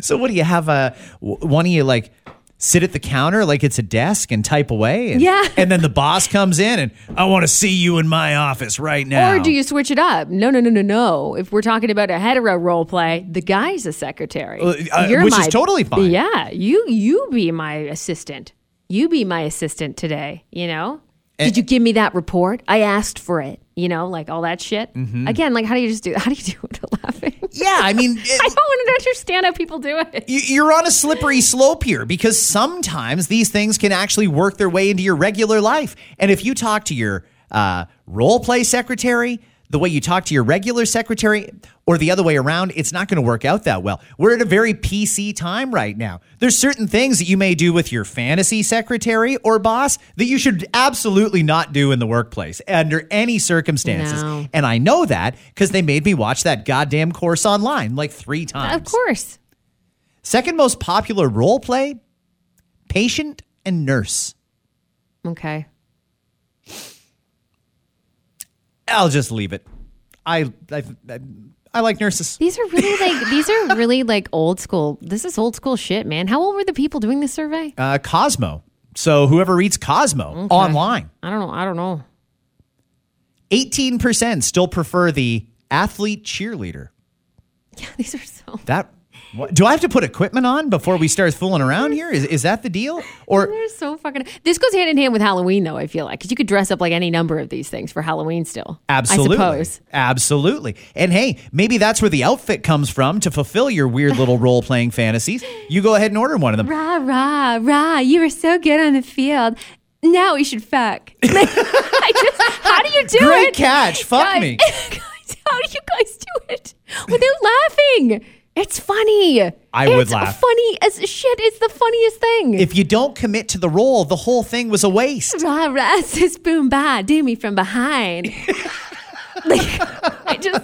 So what do you have? Uh, A one of you like sit at the counter like it's a desk and type away? And, Yeah. And then the boss comes in and I want to see you in my office right now. Or do you switch it up? No, no, no, no, no. If we're talking about a hetero role play, the guy's a secretary. Uh, uh, which is totally fine. Yeah, you you be my assistant. You be my assistant today. You know. Did you give me that report? I asked for it. You know, like all that shit. Mm-hmm. Again, like how do you just do? How do you do it without laughing? Yeah, I mean, [laughs] I don't understand how people do it. you- you're on a slippery slope here because sometimes these things can actually work their way into your regular life. And if you talk to your uh, role play secretary, the way you talk to your regular secretary, or the other way around, it's not going to work out that well. We're at a very PC time right now. There's certain things that you may do with your fantasy secretary or boss that you should absolutely not do in the workplace under any circumstances. No. And I know that because they made me watch that goddamn course online like three times. Of course. Second most popular role play patient and nurse. Okay. I'll just leave it. I I, I, I like nurses. These are really like [laughs] these are really like old school. This is old school shit, man. How old were the people doing this survey? Uh, Cosmo. So whoever reads Cosmo online, I don't know. I don't know. 18% still prefer the athlete cheerleader. [laughs] Yeah, these are so. That what, do I have to put equipment on before we start fooling around here? Is, is that the deal? Or They're so fucking. This goes hand in hand with Halloween, though. I feel like because you could dress up like any number of these things for Halloween still. Absolutely. I suppose. Absolutely. And hey, maybe that's where the outfit comes from to fulfill your weird little [laughs] role playing fantasies. You go ahead and order one of them. Rah rah rah! You were so good on the field. Now we should fuck. [laughs] Like, I just, how do you do Great it? Great catch. Fuck Guys- me. [laughs] guys, how do you guys do it without laughing? It's funny. I would It's laugh. Funny as shit. It's the funniest thing. If you don't commit to the role, the whole thing was a waste. rah rah [laughs] boom bah do me from behind. [laughs] like I just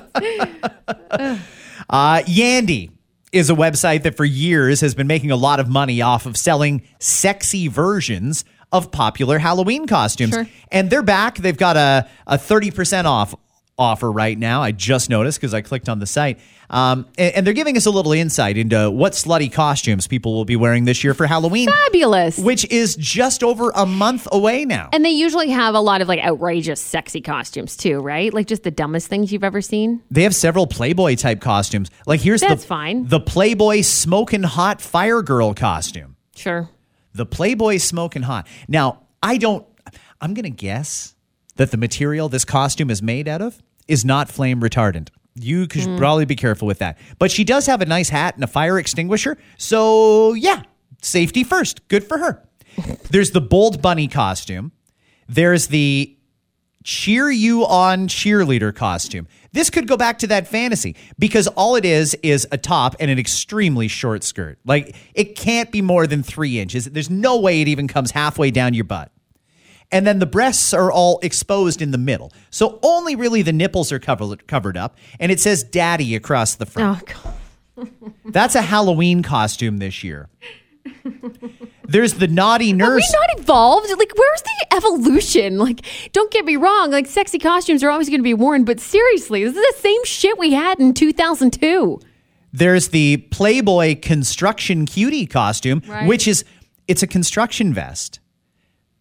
Uh, Yandy is a website that for years has been making a lot of money off of selling sexy versions of popular Halloween costumes. Sure. And they're back. They've got a, a 30% off offer right now. I just noticed because I clicked on the site. Um, and, and they're giving us a little insight into what slutty costumes people will be wearing this year for Halloween, fabulous. which is just over a month away now. and they usually have a lot of like outrageous, sexy costumes too, right? Like just the dumbest things you've ever seen. They have several Playboy type costumes. Like here's That's the fine. the Playboy smoking hot fire girl costume. Sure. The Playboy smoking hot. Now, I don't I'm going to guess that the material this costume is made out of is not flame retardant. You should Hmm. probably be careful with that. But she does have a nice hat and a fire extinguisher. So, yeah, safety first. Good for her. [laughs] There's the bold bunny costume. There's the cheer you on cheerleader costume. This could go back to that fantasy because all it is is a top and an extremely short skirt. Like it can't be more than three inches. There's no way it even comes halfway down your butt. And then the breasts are all exposed in the middle. So only really the nipples are covered covered up. And it says daddy across the front. Oh, God. [laughs] That's a Halloween costume this year. There's the naughty nurse. we not evolved? Like, where's the evolution? Like, don't get me wrong. Like, sexy costumes are always going to be worn, but seriously, this is the same shit we had in 2002. There's the Playboy construction cutie costume, Right. which is it's a construction vest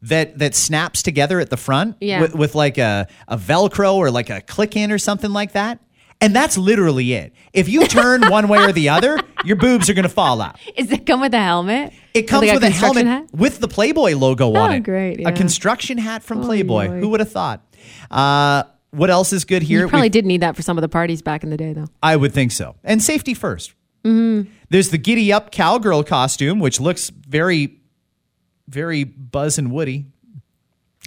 that that snaps together at the front Yeah. with, with like a, a Velcro or like a click in or something like that. And that's literally it. If you turn [laughs] one way or the other, your boobs are going to fall out. Is it come with a helmet? It comes Like with a construction helmet hat? with the Playboy logo on Oh, it. great, A construction hat from Playboy. boy. Who would have thought? Uh, what else is good here? You probably We've- did need that for some of the parties back in the day, though. I would think so. And safety 1st Mm-hmm. There's the giddy up cowgirl costume, which looks very, very Buzz and Woody.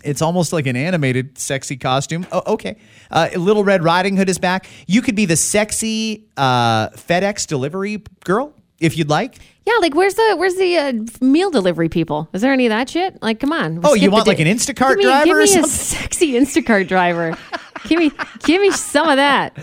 It's almost like an animated sexy costume. Oh, okay. Uh, Little Red Riding Hood is back. You could be the sexy uh, FedEx delivery girl if you'd like. Yeah, like where's the where's the uh, meal delivery people? Is there any of that shit? Like, come on. Oh, you want like an Instacart give me, driver give or me a sexy Instacart driver. give me give me some of that.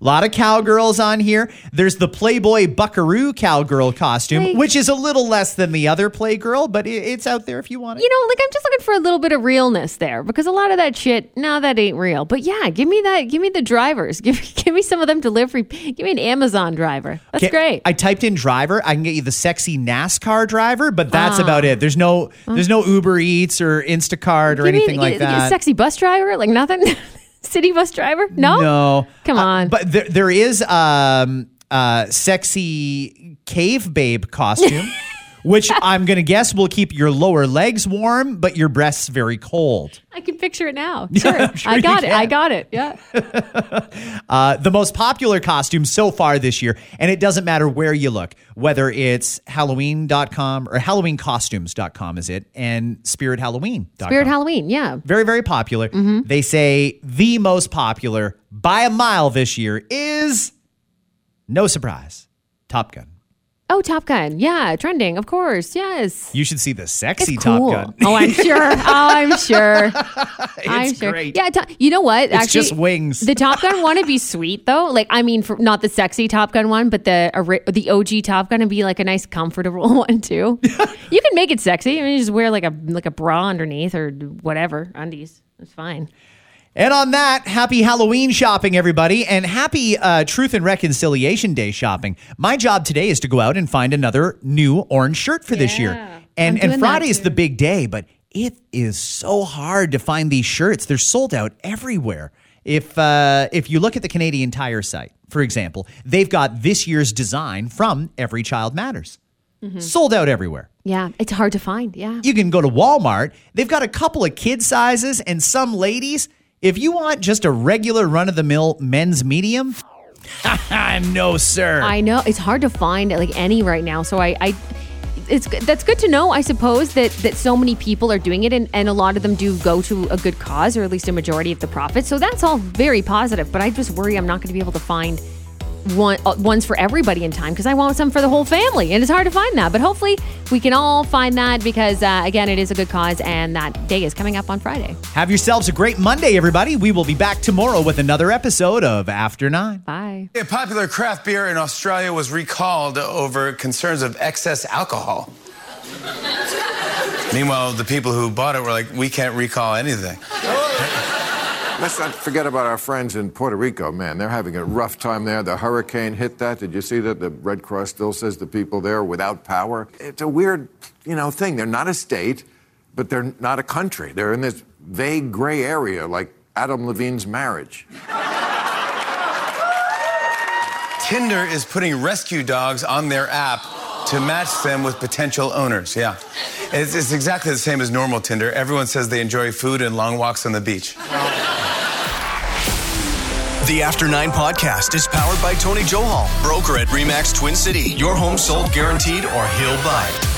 A lot of cowgirls on here. There's the Playboy Buckaroo cowgirl costume, Like- which is a little less than the other Playgirl, but it, it's out there if you want it. You know, like I'm just looking for a little bit of realness there because a lot of that shit, no, that ain't real. But yeah, give me that. Give me the drivers. [laughs] Give give me some of them delivery. Give me an Amazon driver. That's Okay, great. I typed in driver. I can get you the sexy NASCAR driver, but that's Ah. about it. There's no there's no Uber Eats or Instacart or Give me- anything like give- that. A sexy bus driver, like nothing. [laughs] City bus driver? No. No, Come Uh, on. but there there is um uh sexy cave babe costume. [laughs] Which I'm gonna guess will keep your lower legs warm, but your breasts very cold. I can picture it now. [laughs] Sure. I'm sure I got it. I got it. Yeah. [laughs] Uh, the most popular costume so far this year, and it doesn't matter where you look, whether it's Halloween.com or HalloweenCostumes.com is it, and SpiritHalloween.com. Spirit Halloween. Yeah. very very popular they say the most popular by a mile this year is no surprise top gun Oh, Top Gun. Yeah. Trending. Of course. Yes. you should see the sexy It's cool. top gun Oh, I'm sure. [laughs] Oh, I'm sure. I'm it's sure. great Yeah. To- you know what? It's just wings. The Top Gun one would be sweet though. Like, I mean, for, not the sexy Top Gun one, but the ori- the OG Top Gun would be like a nice, comfortable [laughs] one too. you can make it sexy. I mean, you just wear like a like a bra underneath or whatever undies. It's fine. And on that happy halloween shopping everybody and happy uh, truth and reconciliation day shopping my job today is to go out and find another new orange shirt for this year and I'm doing and that friday is too. the big day but it is so hard to find these shirts they're sold out everywhere if uh, if you look at the canadian tire site for example they've got this year's design from every child matters Mm-hmm. sold out everywhere Yeah, it's hard to find. Yeah. you can go to Walmart. They've got a couple of kid sizes and some ladies. If you want just a regular run of the mill men's medium, [laughs] no, sir. I know it's hard to find like any right now. So I, I it's that's good to know. I suppose that that so many people are doing it, and, and a lot of them do go to a good cause, or at least a majority of the profits. So that's all very positive. But I just worry I'm not going to be able to find one uh, ones for everybody in time because I want some for the whole family, and it's hard to find that. But hopefully we can all find that because uh, again, it is a good cause, and that day is coming up on Friday. Have yourselves a great Monday, everybody. We will be back tomorrow with another episode of After Nine. Bye. A popular craft beer in Australia was recalled over concerns of excess alcohol. [laughs] Meanwhile, the people who bought it were like, we can't recall anything. [laughs] Let's not forget about our friends in Puerto Rico, man. They're having a rough time there. The hurricane hit that. Did you see that? The Red Cross still says the people there without power. It's a weird, you know, thing. They're not a state, but they're not a country. They're in this vague gray area like Adam Levine's marriage. Tinder is putting rescue dogs on their app to match them with potential owners. Yeah. It's, it's exactly the same as normal Tinder. Everyone says they enjoy food and long walks on the beach. The After Nine podcast is powered by Tony Johal, broker at Remax Twin City. Your home sold guaranteed or he'll buy